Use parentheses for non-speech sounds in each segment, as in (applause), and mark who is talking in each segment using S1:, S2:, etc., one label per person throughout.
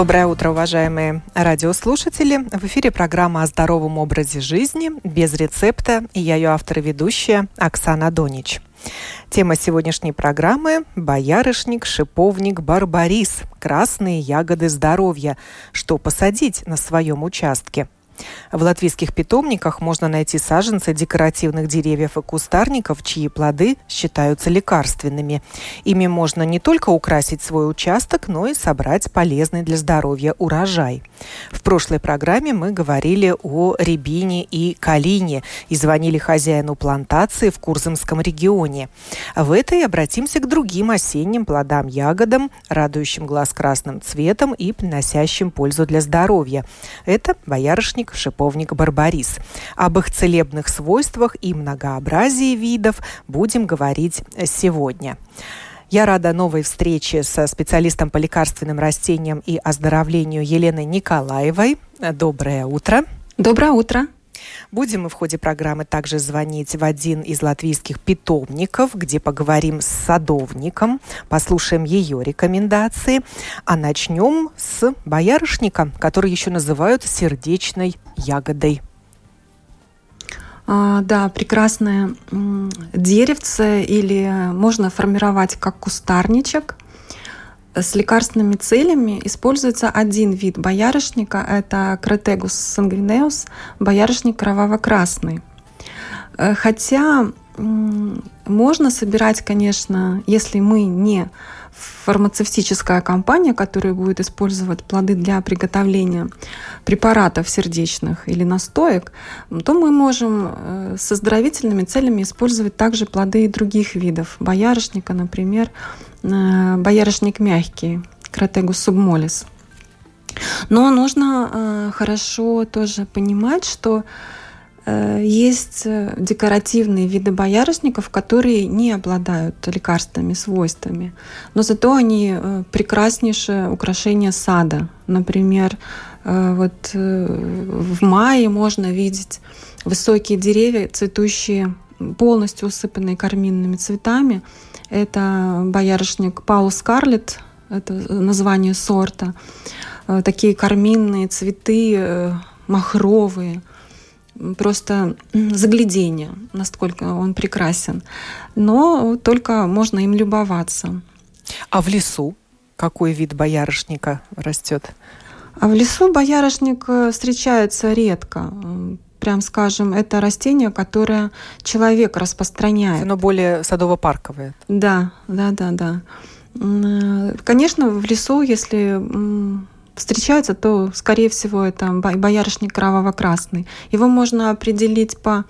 S1: Доброе утро, уважаемые радиослушатели. В эфире программа о здоровом образе жизни без рецепта. И я ее автор и ведущая Оксана Донич. Тема сегодняшней программы – боярышник, шиповник, барбарис, красные ягоды здоровья. Что посадить на своем участке – в латвийских питомниках можно найти саженцы декоративных деревьев и кустарников, чьи плоды считаются лекарственными. Ими можно не только украсить свой участок, но и собрать полезный для здоровья урожай. В прошлой программе мы говорили о рябине и калине и звонили хозяину плантации в Курзамском регионе. В этой обратимся к другим осенним плодам-ягодам, радующим глаз красным цветом и приносящим пользу для здоровья. Это боярышник, шиповник, барбарис. Об их целебных свойствах и многообразии видов будем говорить сегодня. Я рада новой встрече со специалистом по лекарственным растениям и оздоровлению Еленой Николаевой. Доброе утро.
S2: Доброе утро.
S1: Будем мы в ходе программы также звонить в один из латвийских питомников, где поговорим с садовником, послушаем ее рекомендации. А начнем с боярышника, который еще называют сердечной ягодой.
S2: А, да, прекрасное деревце или можно формировать как кустарничек – с лекарственными целями используется один вид боярышника, это Кретегус сангвинеус, боярышник кроваво-красный. Э, хотя можно собирать, конечно, если мы не фармацевтическая компания, которая будет использовать плоды для приготовления препаратов сердечных или настоек, то мы можем э, с оздоровительными целями использовать также плоды и других видов. Боярышника, например, боярышник мягкий, Кратегус субмолис. Но нужно э, хорошо тоже понимать, что э, есть декоративные виды боярышников, которые не обладают лекарственными свойствами, но зато они прекраснейшее украшение сада. Например, вот в мае можно видеть высокие деревья, цветущие, полностью усыпанные карминными цветами, это боярышник Паул Скарлетт, это название сорта. Э, такие карминные цветы, э, махровые. Просто заглядение, насколько он прекрасен. Но только можно им любоваться.
S1: А в лесу какой вид боярышника растет?
S2: А в лесу боярышник э, встречается редко прям скажем, это растение, которое человек распространяет.
S1: Оно более садово-парковое.
S2: Да, да, да, да. Конечно, в лесу, если встречается, то, скорее всего, это боярышник кроваво-красный. Его можно определить по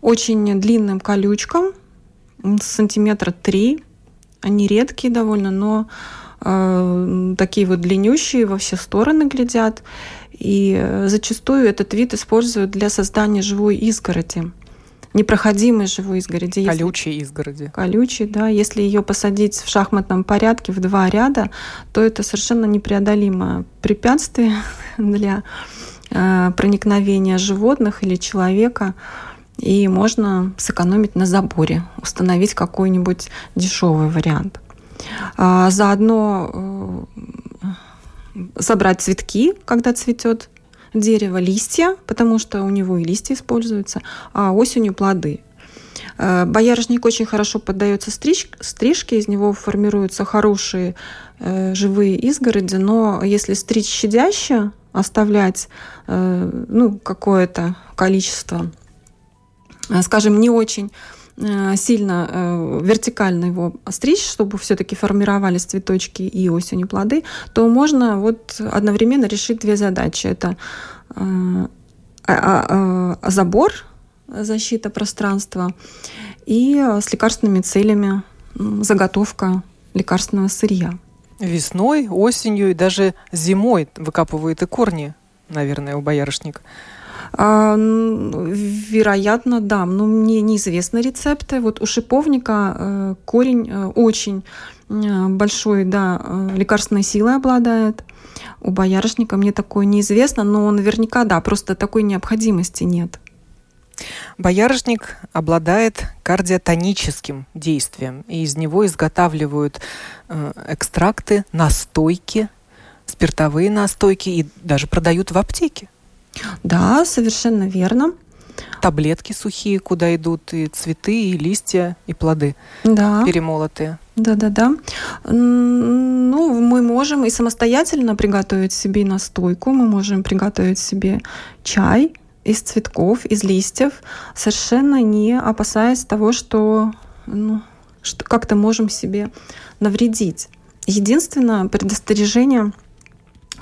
S2: очень длинным колючкам, сантиметра три. Они редкие довольно, но э, такие вот длиннющие во все стороны глядят. И э, зачастую этот вид используют для создания живой изгороди непроходимой живой изгороди.
S1: Колючей если... изгороди.
S2: Колючей, да. Если ее посадить в шахматном порядке в два ряда, то это совершенно непреодолимое препятствие (laughs) для э, проникновения животных или человека. И можно сэкономить на заборе, установить какой-нибудь дешевый вариант. А заодно э, собрать цветки, когда цветет дерево, листья, потому что у него и листья используются, а осенью плоды. Э, боярышник очень хорошо поддается стриж, стрижке, из него формируются хорошие э, живые изгороди, но если стричь щадяще, оставлять э, ну, какое-то количество, э, скажем, не очень сильно э, вертикально его стричь, чтобы все-таки формировались цветочки и осенью плоды, то можно вот одновременно решить две задачи. Это э, а, а, а, забор, защита пространства и с лекарственными целями заготовка лекарственного сырья.
S1: Весной, осенью и даже зимой выкапывают и корни, наверное, у боярышника.
S2: А, вероятно, да. Но мне неизвестны рецепты. Вот у шиповника э, корень э, очень э, большой, да, лекарственной силой обладает. У боярышника мне такое неизвестно, но наверняка, да, просто такой необходимости нет.
S1: Боярышник обладает кардиотоническим действием, и из него изготавливают экстракты, настойки, спиртовые настойки и даже продают в аптеке.
S2: Да, совершенно верно.
S1: Таблетки сухие, куда идут и цветы, и листья, и плоды
S2: да.
S1: перемолотые.
S2: Да, да, да. Ну, мы можем и самостоятельно приготовить себе настойку, мы можем приготовить себе чай из цветков, из листьев, совершенно не опасаясь того, что, ну, что как-то можем себе навредить. Единственное предостережение –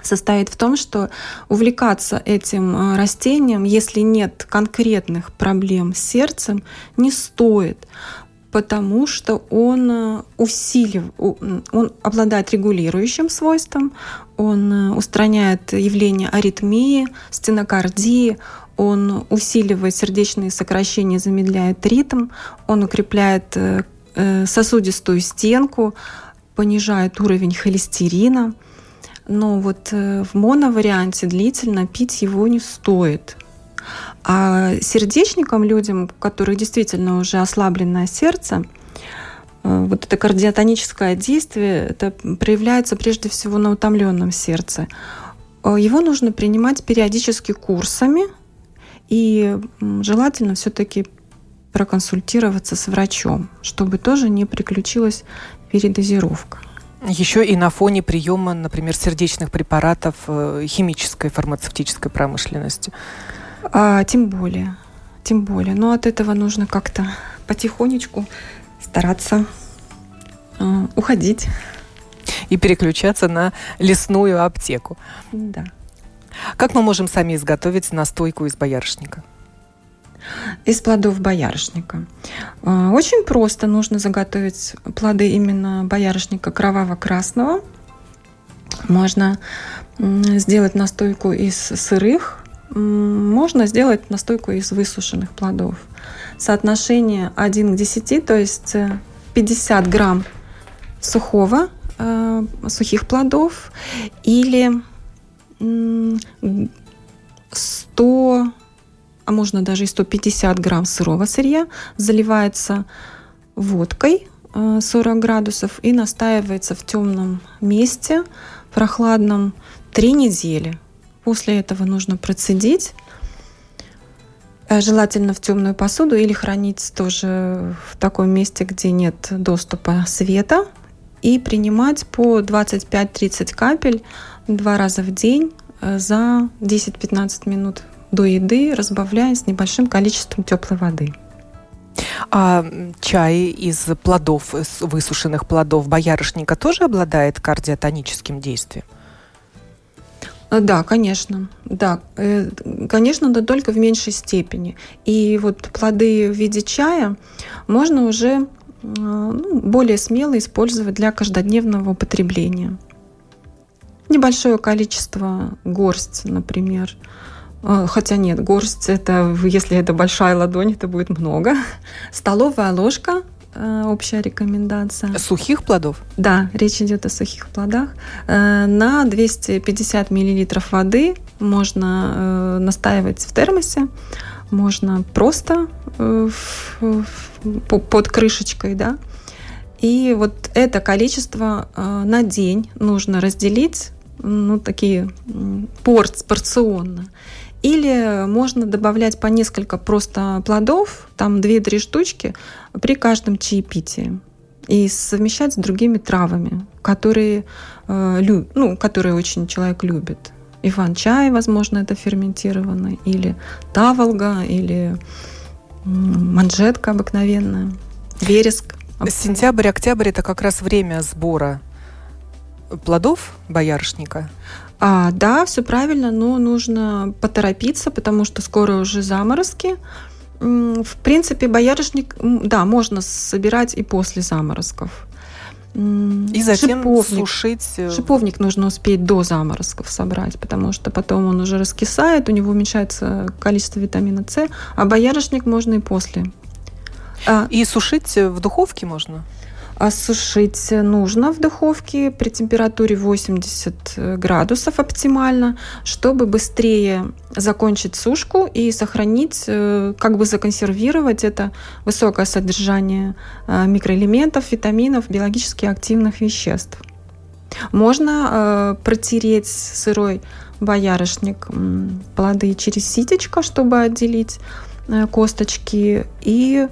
S2: состоит в том, что увлекаться этим э, растением, если нет конкретных проблем с сердцем, не стоит потому что он э, усилив, он обладает регулирующим свойством, он э, устраняет явление аритмии, стенокардии, он усиливает сердечные сокращения, замедляет ритм, он укрепляет сосудистую стенку, понижает уровень холестерина. Но вот э, в моноварианте длительно пить его не стоит. А сердечникам, людям, у которых действительно уже ослабленное сердце, э, вот это кардиотоническое действие, это проявляется прежде всего на утомленном сердце. Э, его нужно принимать периодически курсами, и желательно все-таки проконсультироваться с врачом, чтобы тоже не приключилась передозировка.
S1: Еще и на фоне приема, например, сердечных препаратов э, химической фармацевтической промышленности.
S2: А, тем более, тем более. Но от этого нужно как-то потихонечку стараться э, уходить.
S1: И переключаться на лесную аптеку.
S2: Да.
S1: Как мы можем сами изготовить настойку из боярышника?
S2: Из плодов боярышника. А, очень просто нужно заготовить плоды именно боярышника кроваво-красного. Можно сделать настойку из сырых, можно сделать настойку из высушенных плодов. Соотношение 1 к 10, то есть 50 грамм сухого, э, сухих плодов или 100 а можно даже и 150 грамм сырого сырья, заливается водкой 40 э, градусов и настаивается в темном месте, прохладном, 3 недели. После этого нужно процедить, э, желательно в темную посуду или хранить тоже в таком месте, где нет доступа света, и принимать по 25-30 капель два раза в день э, за 10-15 минут до еды, разбавляя с небольшим количеством теплой воды.
S1: А чай из плодов, из высушенных плодов боярышника тоже обладает кардиотоническим действием?
S2: Э, да, конечно. Да, э, конечно, но только в меньшей степени. И вот плоды в виде чая можно уже ну, более смело использовать для каждодневного употребления. Небольшое количество горсть, например, хотя нет, горсть это, если это большая ладонь, это будет много. (laughs) Столовая ложка э, общая рекомендация.
S1: Сухих плодов?
S2: Да, речь идет о сухих плодах. Э, на 250 миллилитров воды можно э, настаивать в термосе, можно просто под крышечкой, да. И вот это количество на день нужно разделить, ну, такие порц, порционно. Или можно добавлять по несколько просто плодов, там 2-3 штучки при каждом чаепитии и совмещать с другими травами, которые, э, люб, ну, которые очень человек любит. Иван-чай, возможно, это ферментированный, или таволга, или манжетка обыкновенная, вереск.
S1: Сентябрь-октябрь – это как раз время сбора плодов боярышника?
S2: А, да, все правильно, но нужно поторопиться, потому что скоро уже заморозки. В принципе, боярышник, да, можно собирать и после заморозков.
S1: и затем шиповник. сушить. Э,
S2: шиповник нужно успеть до заморозков собрать, потому что потом он уже раскисает, у него уменьшается количество витамина С, а боярышник можно и после.
S1: А, и сушить в духовке можно?
S2: Осушить нужно в духовке при температуре 80 градусов оптимально, чтобы быстрее закончить сушку и сохранить, э, как бы законсервировать это высокое содержание э, микроэлементов, витаминов, биологически активных веществ. Можно э, протереть сырой боярышник плоды через ситечко, чтобы отделить косточки и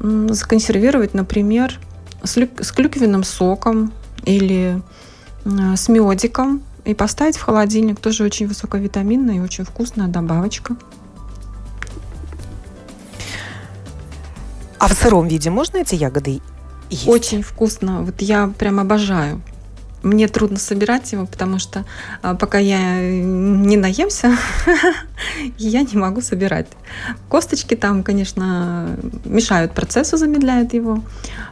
S2: законсервировать, например, с, с клюквенным соком или э, с медиком и поставить в холодильник. Тоже очень высоковитаминная и очень вкусная добавочка.
S1: А в сыром виде можно эти ягоды есть?
S2: Очень вкусно. Вот я прям обожаю. Мне трудно собирать его, потому что а, пока я не наемся, (laughs) я не могу собирать. Косточки там, конечно, мешают процессу, замедляют его,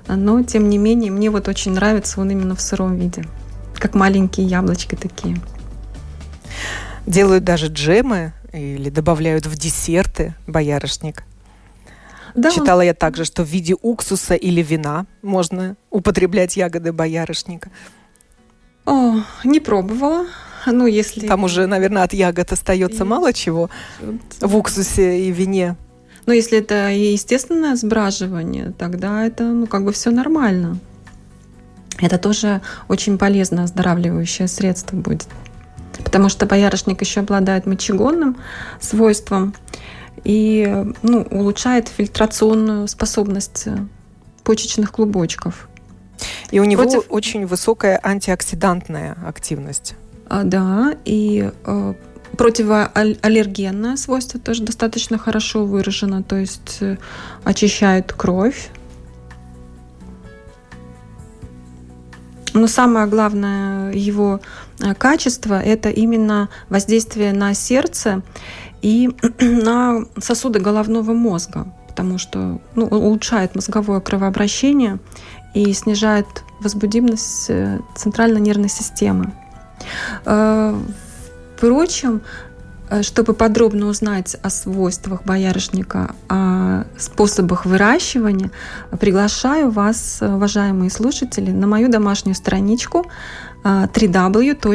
S2: но тем не менее мне вот очень нравится он именно в сыром виде, как маленькие яблочки такие.
S1: Делают даже джемы или добавляют в десерты боярышник. Да. Читала я также, что в виде уксуса или вина можно употреблять ягоды боярышника.
S2: О, не пробовала. Ну, если...
S1: Там уже, наверное, от ягод остается и... мало чего в уксусе и вине.
S2: Но если это естественное сбраживание, тогда это, ну, как бы все нормально. Это тоже очень полезное оздоравливающее средство будет. Потому что боярышник еще обладает мочегонным свойством и ну, улучшает фильтрационную способность почечных клубочков.
S1: И у него Против... очень высокая антиоксидантная активность.
S2: А, да, и э, противоаллергенное свойство тоже достаточно хорошо выражено, то есть э, очищает кровь. Но самое главное его э, качество – это именно воздействие на сердце и (clears throat) на сосуды головного мозга, потому что ну, улучшает мозговое кровообращение и снижает возбудимость э, центральной нервной системы. Э, впрочем, э, чтобы подробно узнать о свойствах боярышника, о способах выращивания, приглашаю вас, уважаемые слушатели, на мою домашнюю страничку www.ssad.lv.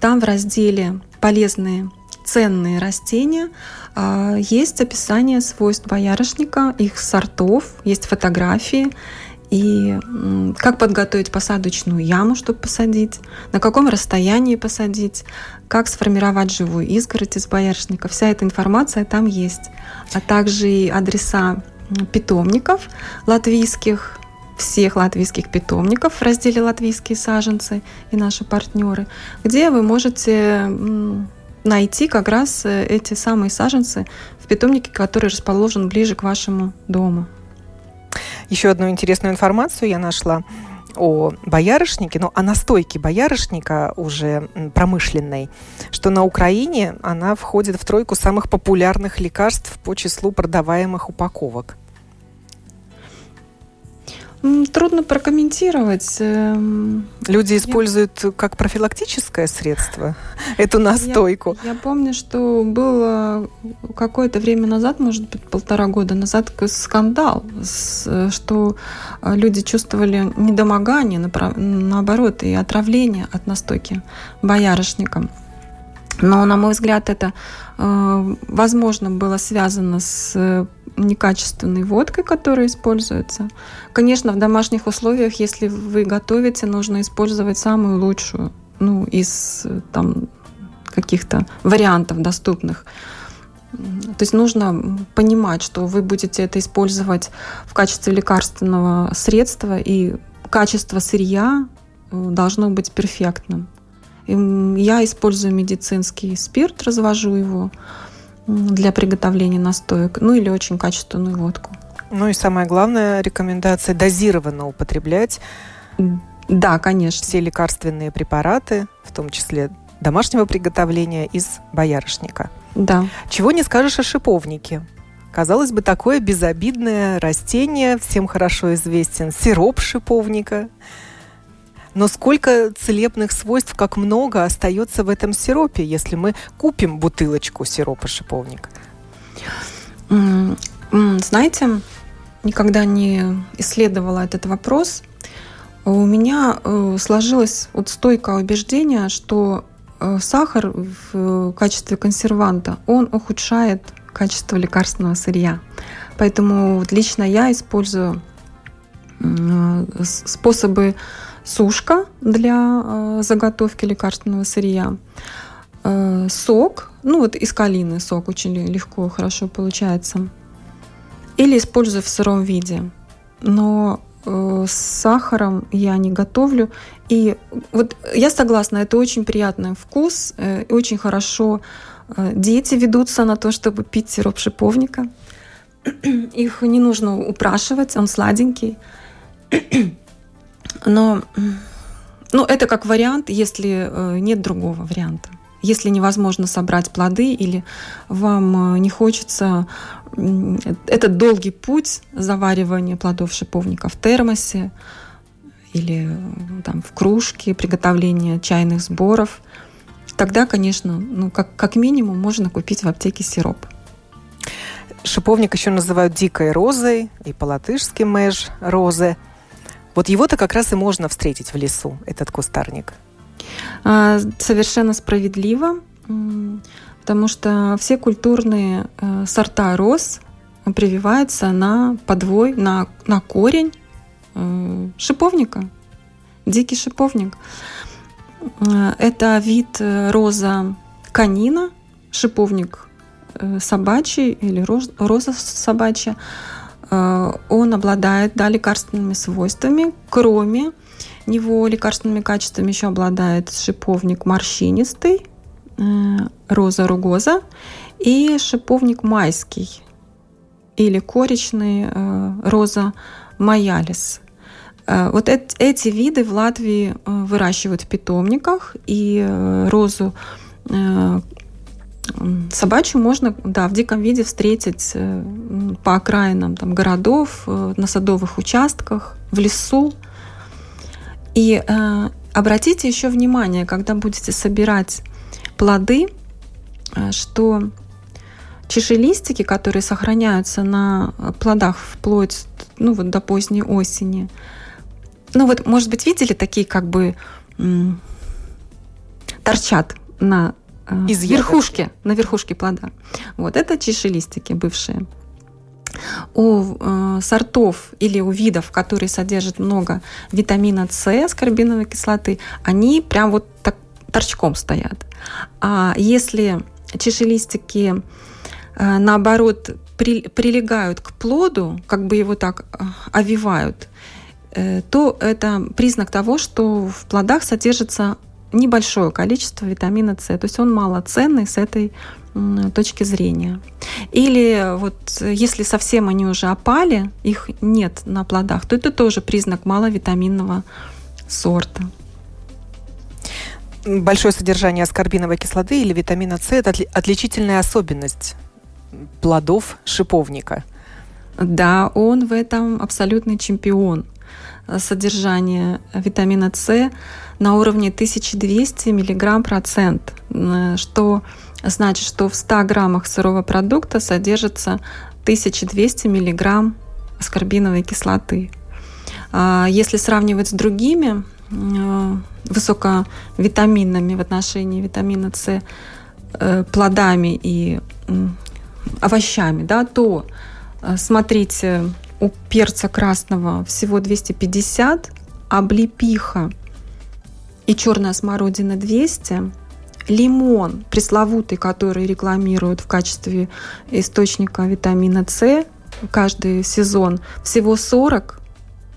S2: Там в разделе «Полезные ценные растения а, есть описание свойств боярышника, их сортов, есть фотографии, и как подготовить посадочную яму, чтобы посадить, на каком расстоянии посадить, как сформировать живую изгородь из боярышника. Вся эта информация там есть. А также и адреса питомников латвийских, всех латвийских питомников в разделе «Латвийские саженцы» и наши партнеры, где вы можете найти как раз э, эти самые саженцы в питомнике, который расположен ближе к вашему дому.
S1: Еще одну интересную информацию я нашла о боярышнике, ну, о настойке боярышника уже промышленной, что на Украине она входит в тройку самых популярных лекарств по числу продаваемых упаковок.
S2: Трудно прокомментировать. Эм,
S1: Люди используют я... как профилактическое средство (laughs) эту настойку.
S2: Я, я помню, что было какое-то время назад, может быть, полтора года назад, скандал, что э, люди чувствовали недомогание, наоборот, и отравление от настойки боярышником. Но, на мой взгляд, это, э, возможно, было связано с некачественной водкой, которая используется. Конечно, в домашних условиях, если вы готовите, нужно использовать самую лучшую, ну, из там каких-то вариантов доступных. То есть нужно понимать, что вы будете это использовать в качестве лекарственного средства, и качество сырья э, должно быть перфектным. Я использую медицинский спирт, развожу его для приготовления настоек, ну или очень качественную водку.
S1: Ну и самое главное, рекомендация дозированно употреблять.
S2: Да, конечно.
S1: Все лекарственные препараты, в том числе домашнего приготовления из боярышника.
S2: Да.
S1: Чего не скажешь о шиповнике. Казалось бы, такое безобидное растение, всем хорошо известен сироп шиповника. Но сколько целебных свойств, как много остается в этом сиропе, если мы купим бутылочку сиропа шиповника?
S2: Знаете, никогда не исследовала этот вопрос. У меня э, сложилось вот стойкое убеждение, что э, сахар в качестве консерванта, он ухудшает качество лекарственного сырья. Поэтому вот лично я использую способы сушка для заготовки лекарственного сырья, сок, ну вот из калины сок очень легко, хорошо получается, или использую в сыром виде. Но э, с сахаром я не готовлю. И вот я согласна, это очень приятный вкус, э, и очень хорошо э, дети ведутся на то, чтобы пить сироп шиповника. (clears throat) Их не нужно упрашивать, он сладенький. (clears throat) Но ну, это как вариант, если нет другого варианта. Если невозможно собрать плоды или вам не хочется этот долгий путь заваривания плодов шиповника в термосе или там, в кружке, приготовления чайных сборов, тогда, конечно, ну, как, как минимум можно купить в аптеке сироп.
S1: Шиповник еще называют дикой розой и по-латышски меж розы. Вот его-то как раз и можно встретить в лесу, этот кустарник.
S2: А, совершенно справедливо потому что все культурные э, сорта роз прививаются на подвой, на, на корень э, шиповника, дикий шиповник. Э, это вид роза канина, шиповник собачий или роз, роза собачья. Э, он обладает да, лекарственными свойствами, кроме него лекарственными качествами еще обладает шиповник морщинистый, Э, роза ругоза и шиповник майский или коричный э, роза маялис. Э, вот эти виды в Латвии выращивают в питомниках, и розу собачью можно да, в диком виде встретить по окраинам там, городов, на садовых участках, в лесу. И э, обратите еще внимание, когда будете собирать плоды, э, что чешелистики, которые сохраняются на плодах вплоть ну, вот до поздней осени, ну вот, может быть, видели такие как бы торчат на э, Из верхушке, на верхушке плода. Вот это чешелистики бывшие. У э, сортов или у видов, которые содержат много витамина С, аскорбиновой кислоты, они прям вот так торчком стоят. А если чешелистики э, наоборот при, прилегают к плоду, как бы его так э, овивают, э, то это признак того, что в плодах содержится небольшое количество витамина С, то есть он малоценный с этой точки зрения. Или вот если совсем они уже опали, их нет на плодах, то это тоже признак маловитаминного сорта
S1: большое содержание аскорбиновой кислоты или витамина С – это отличительная особенность плодов шиповника.
S2: Да, он в этом абсолютный чемпион. Содержание витамина С на уровне 1200 мг процент, что значит, что в 100 граммах сырого продукта содержится 1200 мг аскорбиновой кислоты. А если сравнивать с другими Э, высоковитаминными в отношении витамина С э, плодами и овощами, да, то э, смотрите, у перца красного всего 250, облепиха и черная смородина 200, лимон пресловутый, который рекламируют в качестве источника витамина С каждый сезон, всего 40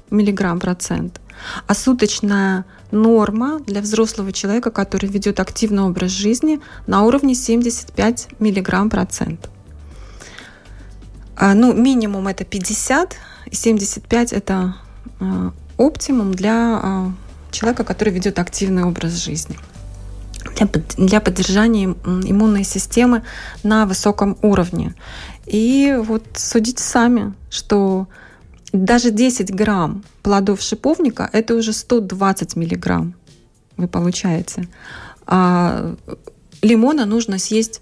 S2: миллиграмм процент. А суточная норма для взрослого человека, который ведет активный образ жизни, на уровне 75 миллиграмм процент. А, ну, минимум это 50, и 75 это а, оптимум для а, человека, который ведет активный образ жизни. для поддержания иммунной системы на высоком уровне. И вот судите сами, что даже 10 грамм плодов шиповника – это уже 120 миллиграмм вы получаете. А лимона нужно съесть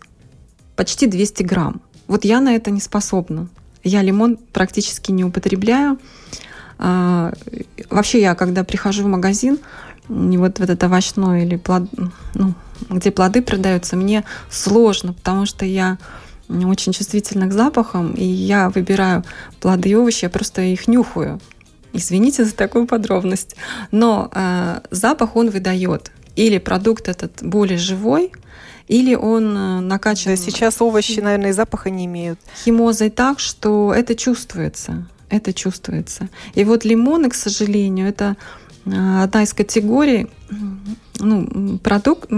S2: почти 200 грамм. Вот я на это не способна. Я лимон практически не употребляю. А, вообще я, когда прихожу в магазин, не вот в этот овощной или плод, ну, где плоды продаются, мне сложно, потому что я очень чувствительна к запахам, и я выбираю плоды и овощи, я просто их нюхаю. Извините за такую подробность. Но э, запах он выдает. Или продукт этот более живой, или он э, накачан... Да,
S1: сейчас овощи, наверное, и запаха не имеют.
S2: Химозой так, что это чувствуется. Это чувствуется. И вот лимоны, к сожалению, это э, одна из категорий ну, продукт,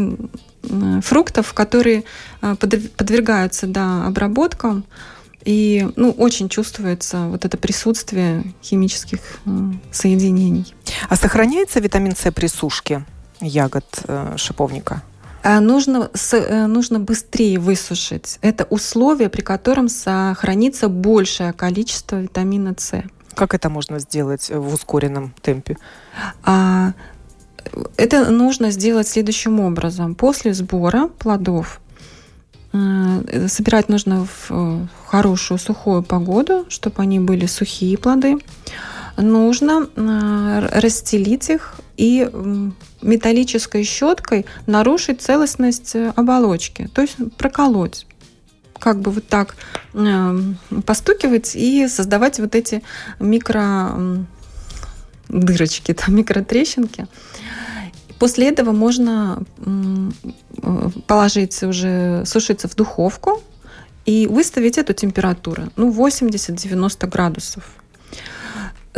S2: фруктов, которые э, подвергаются да, обработкам. И ну, очень чувствуется вот это присутствие химических соединений.
S1: А сохраняется витамин С при сушке ягод э, шиповника?
S2: А нужно, э, нужно быстрее высушить. Это условие, при котором сохранится большее количество витамина С.
S1: Как это можно сделать в ускоренном темпе?
S2: А, это нужно сделать следующим образом. После сбора плодов э, собирать нужно в хорошую сухую погоду, чтобы они были сухие плоды. Нужно расстелить их и металлической щеткой нарушить целостность э, оболочки, то есть проколоть как бы вот так э, постукивать и создавать вот эти микро дырочки, (laughs) там, микротрещинки. После этого можно э, положить уже сушиться в духовку и выставить эту температуру, ну, 80-90 градусов.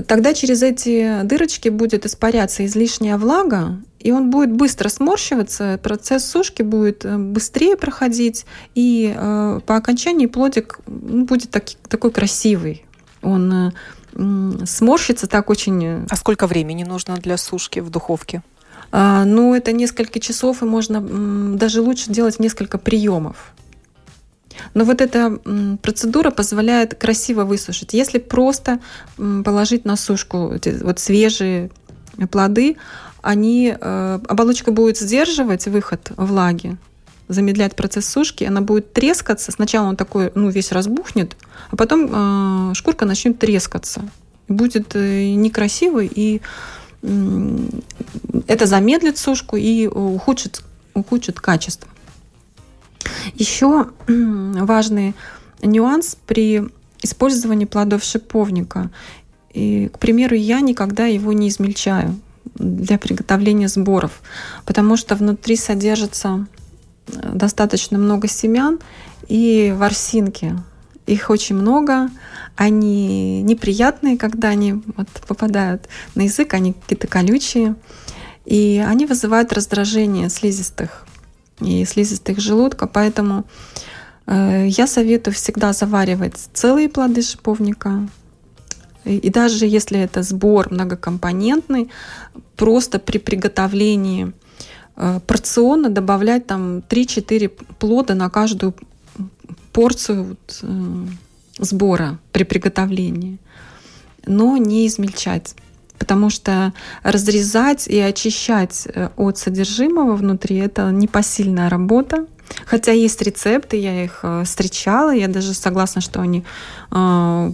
S2: Тогда через эти дырочки будет испаряться излишняя влага, и он будет быстро сморщиваться, процесс сушки будет э, быстрее проходить, и э, по окончании плодик ну, будет так, такой красивый. Он э, сморщится так очень...
S1: А сколько времени нужно для сушки в духовке?
S2: А, ну, это несколько часов, и можно даже лучше делать несколько приемов. Но вот эта процедура позволяет красиво высушить. Если просто положить на сушку вот свежие плоды, они, э, оболочка будет сдерживать выход влаги, замедлять процесс сушки, она будет трескаться. Сначала он такой, ну, весь разбухнет, а потом э, шкурка начнет трескаться. Будет э, некрасивый, и это замедлит сушку и ухудшит, ухудшит качество. Еще важный нюанс при использовании плодов шиповника. И, к примеру, я никогда его не измельчаю для приготовления сборов, потому что внутри содержится э, достаточно много семян и ворсинки. Их очень много, они неприятные, когда они вот попадают на язык, они какие-то колючие, и они вызывают раздражение слизистых и слизистых желудка, поэтому э, я советую всегда заваривать целые плоды шиповника. И даже если это сбор многокомпонентный, просто при приготовлении э, порционно добавлять там 3-4 плода на каждую порцию вот, э, сбора при приготовлении, но не измельчать потому что разрезать и очищать э, от содержимого внутри это непосильная работа. Хотя есть рецепты, я их э, встречала, я даже согласна, что они э,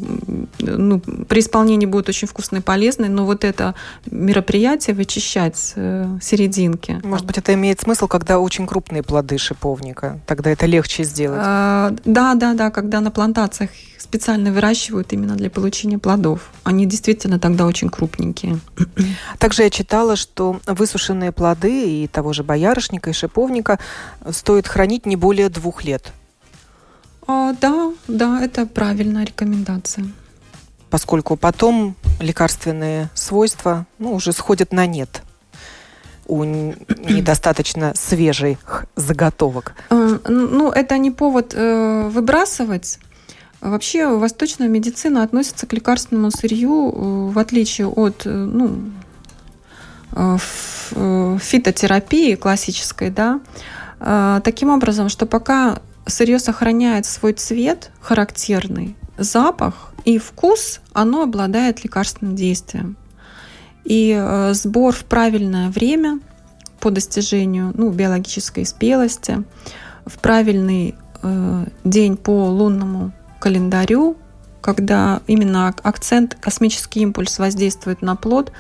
S2: ну, при исполнении будут очень вкусные и полезные, но вот это мероприятие вычищать э, серединки.
S1: Может быть, это имеет смысл, когда очень крупные плоды шиповника, тогда это легче сделать.
S2: Да, да, да, когда на плантациях специально выращивают именно для получения плодов. Они действительно тогда очень крупненькие. (clears throat)
S1: Также я читала, что высушенные плоды и того же боярышника и шиповника стоит хранить не более двух лет.
S2: А, да, да, это правильная рекомендация.
S1: Поскольку потом лекарственные свойства ну, уже сходят на нет у (clears throat) недостаточно свежих заготовок?
S2: А, ну, это не повод э, выбрасывать Вообще восточная медицина относится к лекарственному сырью, э, в отличие от э, ну, э, фитотерапии классической, да, таким образом, что пока сырье сохраняет свой цвет характерный, запах и вкус, оно обладает лекарственным действием. И сбор в правильное время по достижению ну, биологической спелости, в правильный день по лунному календарю, когда именно акцент, космический импульс воздействует на плод,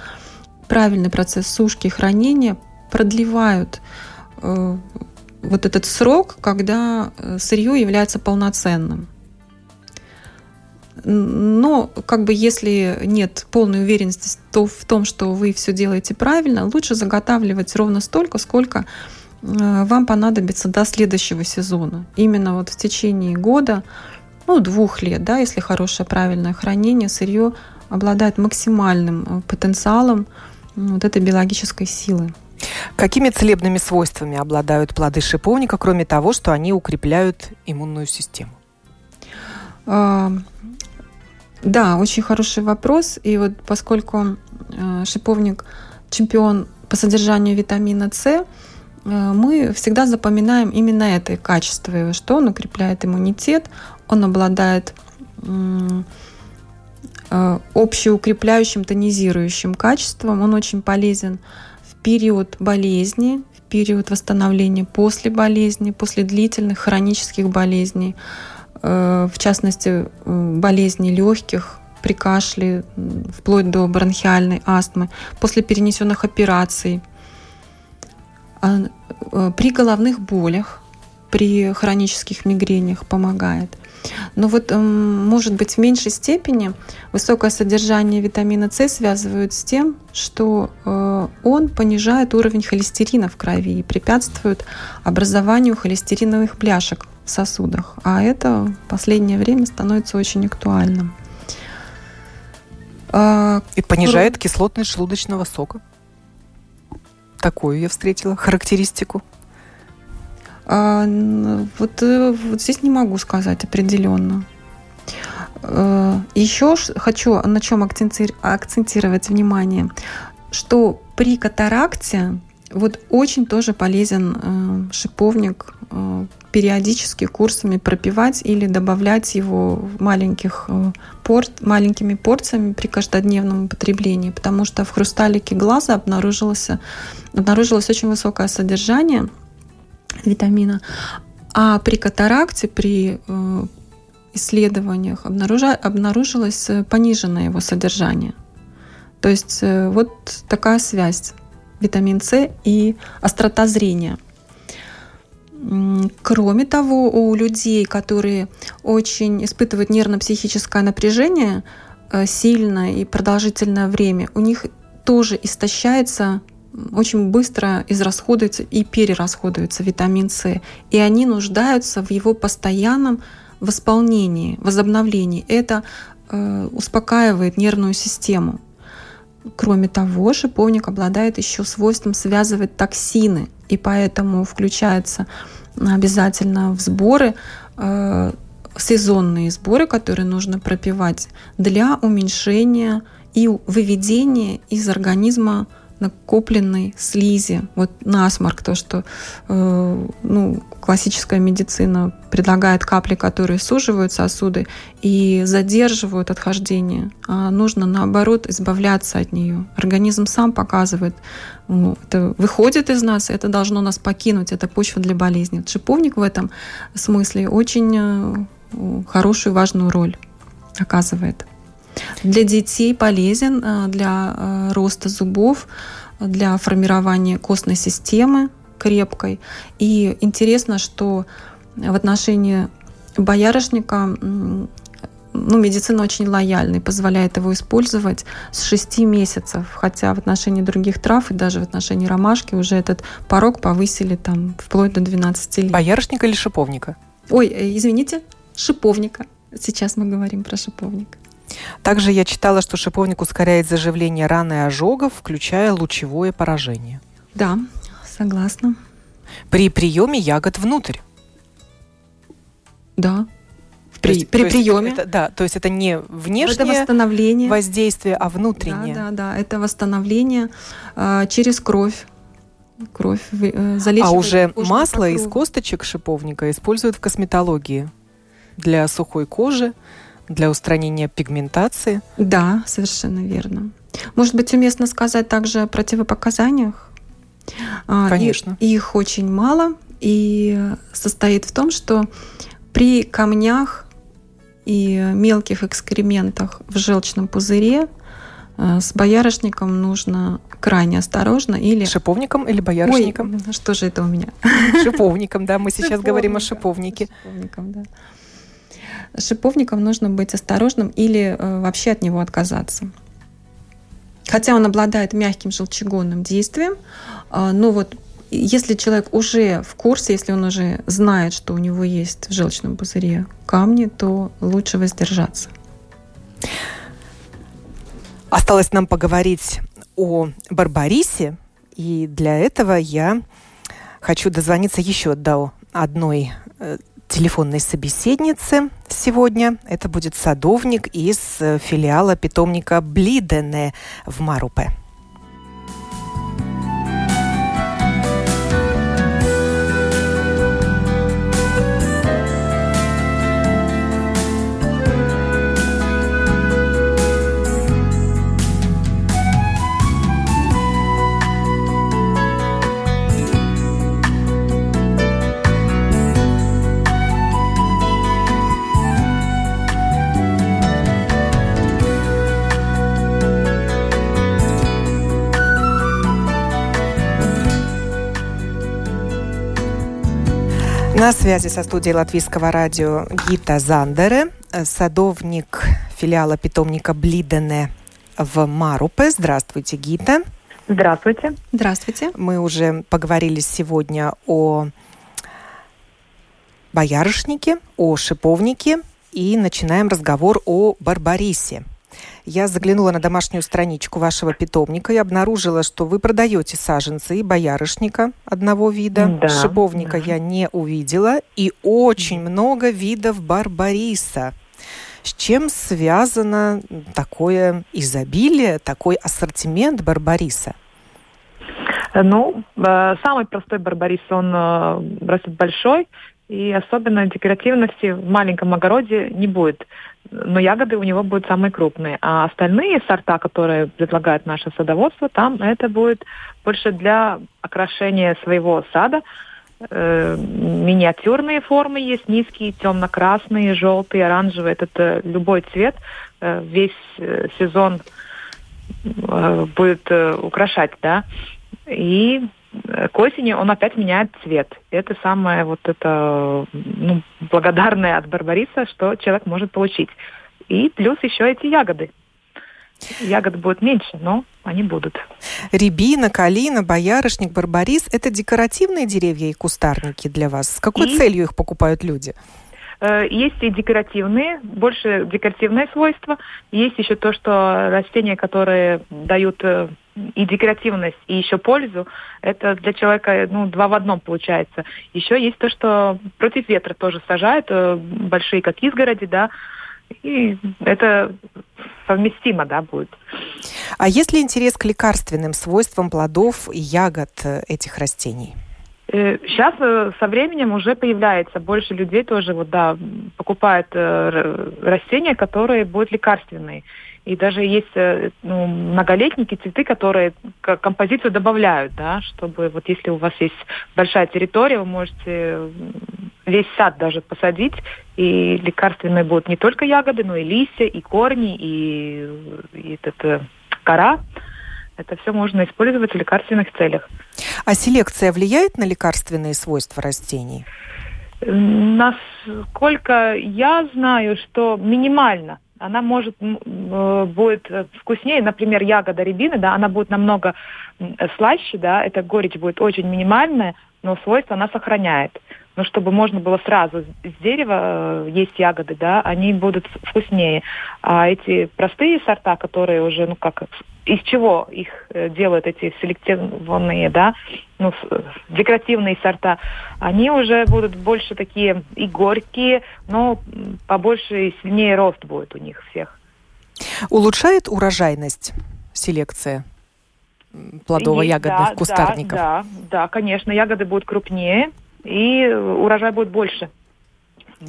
S2: правильный процесс сушки и хранения продлевают э, вот этот срок, когда э, сырье является полноценным. Но как бы если нет полной уверенности то в том, что вы все делаете правильно, лучше заготавливать ровно столько, сколько э, вам понадобится до следующего сезона. Именно вот в течение года, ну, двух лет, да, если хорошее правильное хранение, сырье обладает максимальным э, потенциалом вот этой биологической силы.
S1: Какими целебными свойствами обладают плоды шиповника, кроме того, что они укрепляют иммунную систему?
S2: А, да, очень хороший вопрос. И вот поскольку э, шиповник чемпион по содержанию витамина С, э, мы всегда запоминаем именно это качество что он укрепляет иммунитет, он обладает э, общеукрепляющим, тонизирующим качеством, он очень полезен в период болезни, в период восстановления после болезни, после длительных хронических болезней. Э, в частности, болезни легких, при кашле, вплоть до бронхиальной астмы, после перенесенных операций, а, э, при головных болях, при хронических мигрениях помогает. Но вот, эм, может быть, в меньшей степени высокое содержание витамина С связывают с тем, что э, он понижает уровень холестерина в крови и препятствует образованию холестериновых бляшек сосудах. А это в последнее время становится очень актуальным.
S1: А, И понижает кислотность желудочного сока. Такую я встретила характеристику.
S2: А, вот, э, вот здесь не могу сказать определенно. А, Еще хочу на чем акцентировать внимание, что при катаракте вот очень тоже полезен э, шиповник э, периодически курсами пропивать или добавлять его в маленьких э, порт, маленькими порциями при каждодневном употреблении, потому что в хрусталике глаза обнаружилось, обнаружилось очень высокое содержание витамина, а при катаракте, при э, исследованиях обнаружилось пониженное его содержание. То есть э, вот такая связь витамин С и острота зрения. Кроме того, у людей, которые очень испытывают нервно-психическое напряжение э, сильное и продолжительное время, у них тоже истощается очень быстро израсходуется и перерасходуется витамин С, и они нуждаются в его постоянном восполнении, возобновлении. Это э, успокаивает нервную систему. Кроме того, шиповник обладает еще свойством связывать токсины, и поэтому включаются обязательно в сборы э, сезонные сборы, которые нужно пропивать для уменьшения и выведения из организма накопленной слизи. Вот насморк, то, что э, ну, классическая медицина предлагает капли, которые суживают сосуды и задерживают отхождение. А нужно, наоборот, избавляться от нее. Организм сам показывает, ну, это выходит из нас, это должно нас покинуть, это почва для болезни. Шиповник в этом смысле очень э, хорошую важную роль оказывает. Для детей полезен э, для э, роста зубов, для формирования костной системы крепкой. И интересно, что в отношении боярышника ну, медицина очень лояльна и позволяет его использовать с 6 месяцев, хотя в отношении других трав и даже в отношении ромашки уже этот порог повысили там вплоть до 12 лет.
S1: Боярышника или шиповника?
S2: Ой, извините, шиповника. Сейчас мы говорим про шиповник.
S1: Также я читала, что шиповник ускоряет заживление ран и ожогов, включая лучевое поражение.
S2: Да, согласна.
S1: При приеме ягод внутрь.
S2: Да. При, есть, при приеме.
S1: Это, да, то есть это не внешнее это восстановление. воздействие, а внутреннее.
S2: Да, да, да. Это восстановление э, через кровь кровь
S1: э, залечивает. А уже масло из косточек шиповника используют в косметологии для сухой кожи, для устранения пигментации.
S2: Да, совершенно верно. Может быть, уместно сказать также о противопоказаниях?
S1: А, Конечно.
S2: И, их очень мало, и состоит в том, что при камнях и мелких экскрементах в желчном пузыре э, с боярышником нужно крайне осторожно или...
S1: Шиповником или боярышником?
S2: Ой, что же это у меня?
S1: Шиповником, да, мы сейчас говорим о шиповнике.
S2: Шиповником, да. Шиповником нужно быть осторожным или э, вообще от него отказаться. Хотя он обладает мягким желчегонным действием, э, но вот если человек уже в курсе, если он уже знает, что у него есть в желчном пузыре камни, то лучше воздержаться.
S1: Осталось нам поговорить о Барбарисе, и для этого я хочу дозвониться еще до одной э, телефонной собеседницы сегодня. Это будет садовник из э, филиала питомника Блидене в Марупе. На связи со студией Латвийского радио Гита Зандере, садовник филиала питомника Блидене в Марупе. Здравствуйте, Гита.
S3: Здравствуйте.
S2: Здравствуйте.
S1: Мы уже поговорили сегодня о боярышнике, о шиповнике и начинаем разговор о барбарисе. Я заглянула на домашнюю страничку вашего питомника и обнаружила, что вы продаете саженцы и боярышника одного вида. Да, Шиповника да. я не увидела. И очень много видов барбариса. С чем связано такое изобилие, такой ассортимент барбариса?
S3: Ну, э, самый простой барбарис, он э, растет большой, и особенно декоративности в маленьком огороде не будет но ягоды у него будут самые крупные. А остальные сорта, которые предлагает наше садоводство, там это будет больше для окрашения своего сада. Э, миниатюрные формы есть, низкие, темно-красные, желтые, оранжевые. Это э, любой цвет э, весь э, сезон э, будет э, украшать, да. И к осени он опять меняет цвет. Это самое вот это ну, благодарное от Барбариса, что человек может получить. И плюс еще эти ягоды. Ягод будет меньше, но они будут.
S1: Рябина, калина, боярышник, барбарис – это декоративные деревья и кустарники для вас. С какой и... целью их покупают люди?
S3: Э, есть и декоративные, больше декоративные свойства. Есть еще то, что растения, которые дают э, и декоративность, и еще пользу, это для человека ну, два в одном получается. Еще есть то, что против ветра тоже сажают, э, большие как изгороди, да, и это совместимо, да, будет.
S1: А есть ли интерес к лекарственным свойствам плодов и ягод этих растений?
S3: Сейчас э, со временем уже появляется больше людей тоже, вот да, покупают э, растения, которые будут лекарственные. И даже есть э, ну, многолетники, цветы, которые композицию добавляют, да, чтобы вот если у вас есть большая территория, вы можете весь сад даже посадить, и лекарственные будут не только ягоды, но и листья, и корни, и, и этот, кора. Это все можно использовать в лекарственных целях.
S1: А селекция влияет на лекарственные свойства растений?
S3: Насколько я знаю, что минимально она может э, будет вкуснее, например, ягода рябины, да, она будет намного слаще, да, эта горечь будет очень минимальная, но свойства она сохраняет но чтобы можно было сразу с дерева э, есть ягоды, да, они будут вкуснее. А эти простые сорта, которые уже, ну как, из чего их э, делают эти селектированные, да, ну, декоративные сорта, они уже будут больше такие и горькие, но побольше и сильнее рост будет у них всех.
S1: Улучшает урожайность селекция? плодово-ягодных
S3: да,
S1: кустарников.
S3: Да, да, да, конечно, ягоды будут крупнее и урожай будет больше.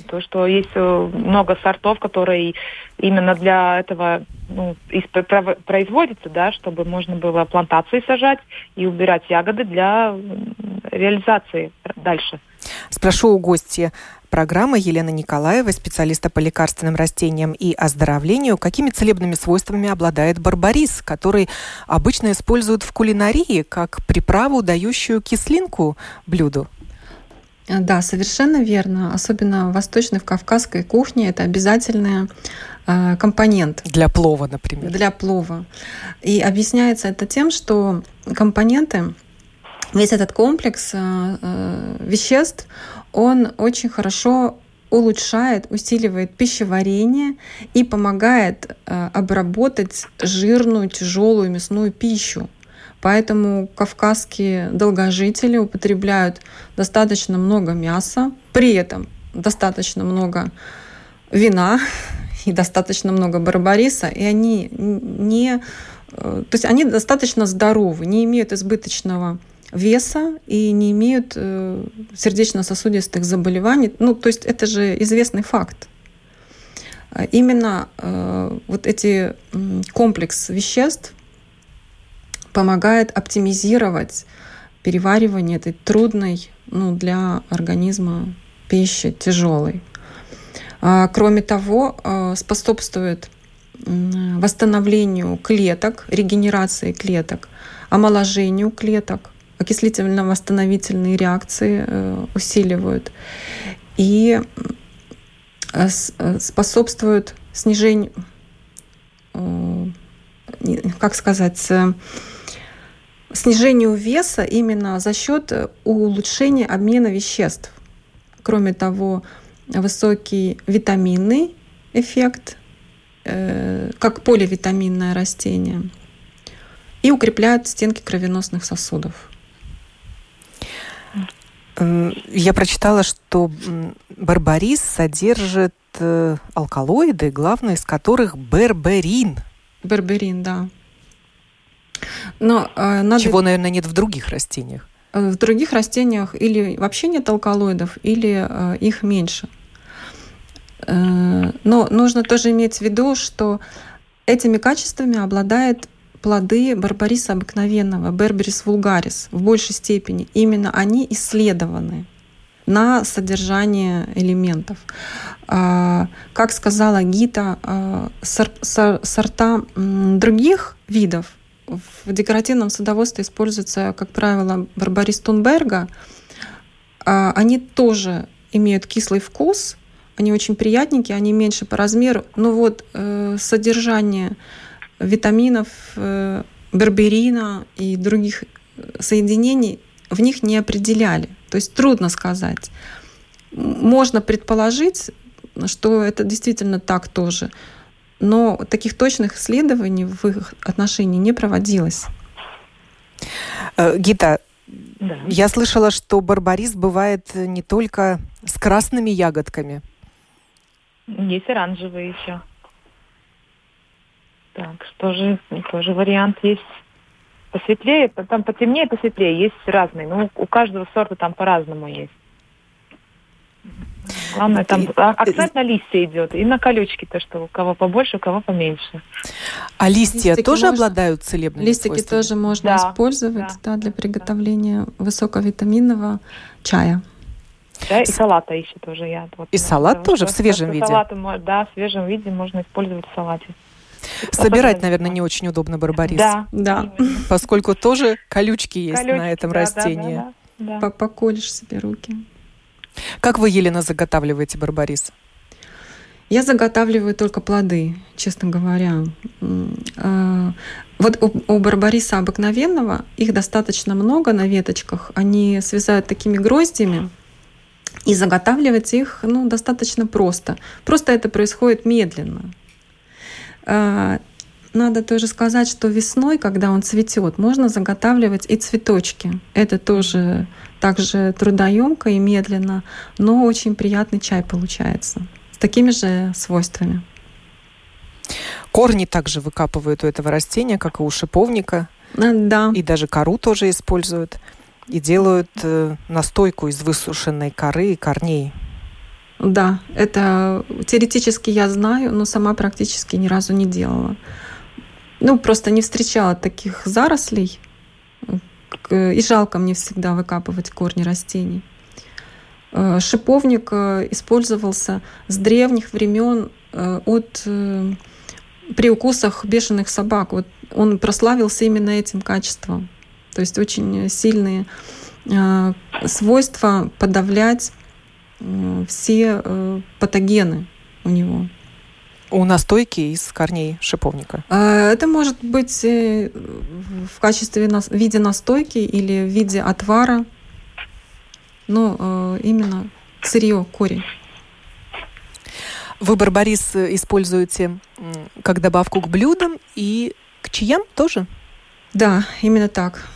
S3: То, что есть э, много сортов, которые именно для этого ну, производятся, да, чтобы можно было плантации сажать и убирать ягоды для реализации дальше.
S1: Спрошу у гостя программы Елены Николаевой, специалиста по лекарственным растениям и оздоровлению, какими целебными свойствами обладает барбарис, который обычно используют в кулинарии как приправу, дающую кислинку блюду?
S2: Да, совершенно верно. Особенно в восточной, в кавказской кухне это обязательный э, компонент.
S1: Для плова, например.
S2: Для плова. И объясняется это тем, что компоненты, весь этот комплекс э, э, веществ, он очень хорошо улучшает, усиливает пищеварение и помогает э, обработать жирную, тяжелую мясную пищу. Поэтому кавказские долгожители употребляют достаточно много мяса, при этом достаточно много вина (laughs) и достаточно много барбариса, и они не, э, то есть они достаточно здоровы, не имеют избыточного веса и не имеют э, сердечно-сосудистых заболеваний. Ну, то есть это же известный факт. Именно э, вот эти комплекс веществ помогает оптимизировать переваривание этой трудной ну, для организма пищи, тяжелой. А, кроме того, а, способствует восстановлению клеток, регенерации клеток, омоложению клеток, окислительно-восстановительные реакции э, усиливают и э, э, способствуют снижению, как сказать, снижению веса именно за счет э, улучшения обмена веществ. Кроме того, высокий витаминный эффект, э, как поливитаминное растение, и укрепляют стенки кровеносных сосудов.
S1: Я прочитала, что барбарис содержит э, алкалоиды, главный из которых берберин.
S2: Берберин, да.
S1: Но, э, надо... Чего, наверное, нет в других растениях.
S2: Э, в других растениях или вообще нет алкалоидов, или э, их меньше. Э, но нужно тоже иметь в виду, что этими качествами обладает плоды барбариса обыкновенного, берберис вулгарис, в большей степени. Именно они исследованы на содержание элементов. А, как сказала Гита, а, сорта других видов в декоративном садоводстве используются, как правило, барбарис Тунберга. А, они тоже имеют кислый вкус, они очень приятненькие, они меньше по размеру, но вот э, содержание витаминов, э, берберина и других соединений в них не определяли. То есть трудно сказать. Можно предположить, что это действительно так тоже но таких точных исследований в их отношении не проводилось.
S1: Э, Гита, да. я слышала, что барбарис бывает не только с красными ягодками.
S3: Есть оранжевые еще. Так, что же, тоже вариант есть посветлее, там потемнее, посветлее, есть разные. Ну, у каждого сорта там по-разному есть. Главное, там акцент на листья идет и на колючки, то, что у кого побольше, у кого поменьше.
S1: А листья Листики тоже можно... обладают целебными
S2: Листики
S1: свойствами?
S2: тоже можно да, использовать да, да, для приготовления да. высоковитаминного чая.
S3: Да, и салата еще тоже я.
S1: Вот, и салат вот, тоже в свежем виде?
S3: Салат, да, в свежем виде можно использовать в салате.
S1: Собирать, наверное, не очень удобно барбарис.
S3: Да,
S1: да. Поскольку тоже колючки есть колючки, на этом да, растении. Да,
S2: да, да. Поколешь себе руки.
S1: Как вы, Елена, заготавливаете барбарис?
S2: Я заготавливаю только плоды, честно говоря. А, вот у, барбариса обыкновенного их достаточно много на веточках. Они связают такими гроздями, и заготавливать их ну, достаточно просто. Просто это происходит медленно. А, надо тоже сказать, что весной, когда он цветет, можно заготавливать и цветочки. Это тоже также трудоемко и медленно, но очень приятный чай получается с такими же свойствами.
S1: Корни также выкапывают у этого растения, как и у шиповника.
S2: Да.
S1: И даже кору тоже используют. И делают э, настойку из высушенной коры и корней.
S2: Да, это теоретически я знаю, но сама практически ни разу не делала. Ну, просто не встречала таких зарослей. И жалко мне всегда выкапывать корни растений. Э, шиповник э, использовался с древних времен от при укусах бешеных собак. Вот он прославился именно этим качеством. То есть очень сильные э, свойства подавлять э, все э, патогены у него.
S1: У настойки из корней шиповника?
S2: Это может быть в качестве в виде настойки или в виде отвара, но именно сырье, корень.
S1: Вы барбарис используете как добавку к блюдам и к чаям тоже?
S2: Да, именно так.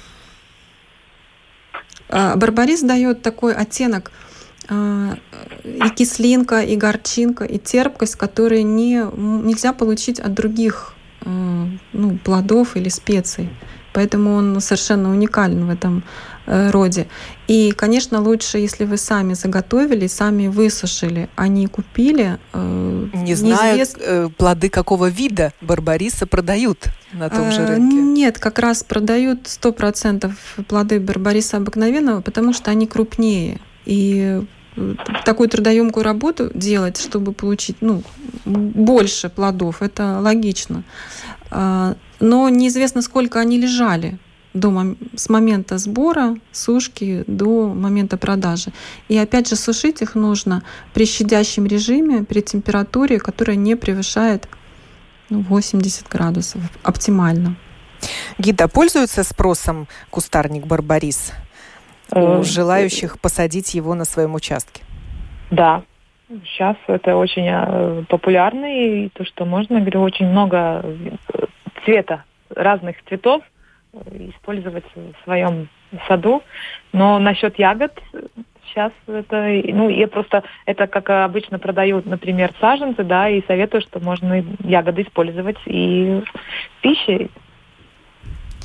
S2: А, барбарис дает такой оттенок а, и кислинка, и горчинка, и терпкость, которые не, нельзя получить от других а, ну, плодов или специй. Поэтому он совершенно уникален в этом Э, роде. И, конечно, лучше, если вы сами заготовили, сами высушили, а не купили.
S1: Э, не знаю, неизвест... Э, плоды какого вида барбариса продают на том же рынке?
S2: Нет, как раз продают 100% плоды барбариса обыкновенного, потому что они крупнее. И такую трудоемкую работу делать, чтобы получить ну, больше плодов, это логично. А, но неизвестно, сколько они лежали до, с момента сбора, сушки до момента продажи. И опять же сушить их нужно при щадящем режиме, при температуре, которая не превышает ну, 80 градусов оптимально.
S1: Гида, пользуется спросом кустарник барбарис у э, желающих посадить его на своем участке?
S3: Да, сейчас это очень э, популярно, и то, что можно, говорю, очень много э, цвета, разных цветов, использовать в своем саду. Но насчет ягод сейчас это, ну, я просто, это как обычно продают, например, саженцы, да, и советую, что можно ягоды использовать и в пище.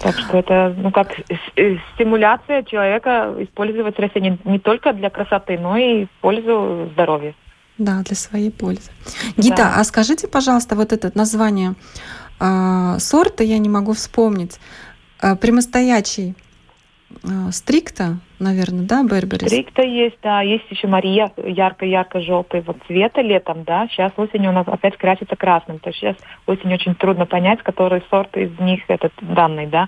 S3: Так что это, ну, как э, стимуляция человека использовать растения не только для красоты, но и в пользу здоровья.
S2: Да, для своей пользы. Гита, да. а скажите, пожалуйста, вот это название э, сорта я не могу вспомнить. А, прямостоячий стрикта, наверное, да, Берберис?
S3: Стрикта есть, да. Есть еще Мария ярко-ярко-желтого цвета летом, да. Сейчас осенью у нас опять красится красным. То есть сейчас осенью очень трудно понять, который сорт из них этот данный, да.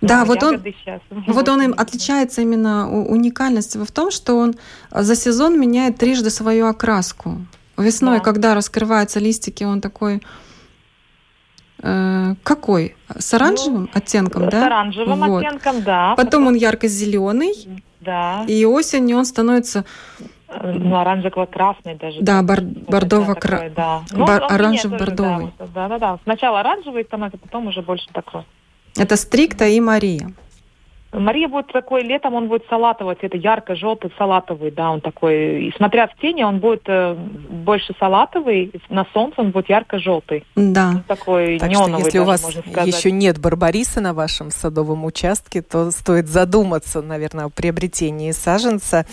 S2: Да, вот он, сейчас. (laughs) вот он им отличается именно уникальность в том, что он за сезон меняет трижды свою окраску. Весной, да. когда раскрываются листики, он такой какой? С оранжевым ну, оттенком, да?
S3: С оранжевым вот. оттенком, да.
S2: Потом он ярко-зеленый.
S3: Да.
S2: И осенью он становится
S3: э, ну, оранжево-красный даже.
S2: Да, бар- бордово-красный. Да. Ну, Бар- оранжево-бордовый.
S3: Да, да, да. Сначала оранжевый становится, потом уже больше такой.
S2: Это Стрикта и Мария.
S3: Мария будет такой, летом он будет салатовый цвета, ярко-желтый салатовый, да, он такой. И смотря в тени, он будет э, больше салатовый, на солнце он будет ярко-желтый.
S2: Да.
S3: Он такой
S1: так неоновый, что если даже, у вас еще нет барбариса на вашем садовом участке, то стоит задуматься, наверное, о приобретении саженца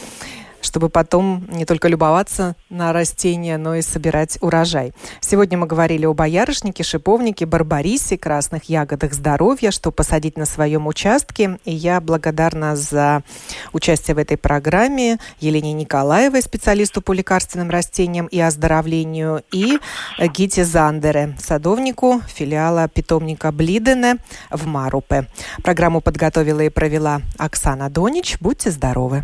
S1: чтобы потом не только любоваться на растения, но и собирать урожай. Сегодня мы говорили о боярышнике, шиповнике, барбарисе, красных ягодах здоровья, что посадить на своем участке. И я благодарна за участие в этой программе Елене Николаевой, специалисту по лекарственным растениям и оздоровлению, и Гите Зандере, садовнику филиала питомника Блидене в Марупе. Программу подготовила и провела Оксана Донич. Будьте здоровы!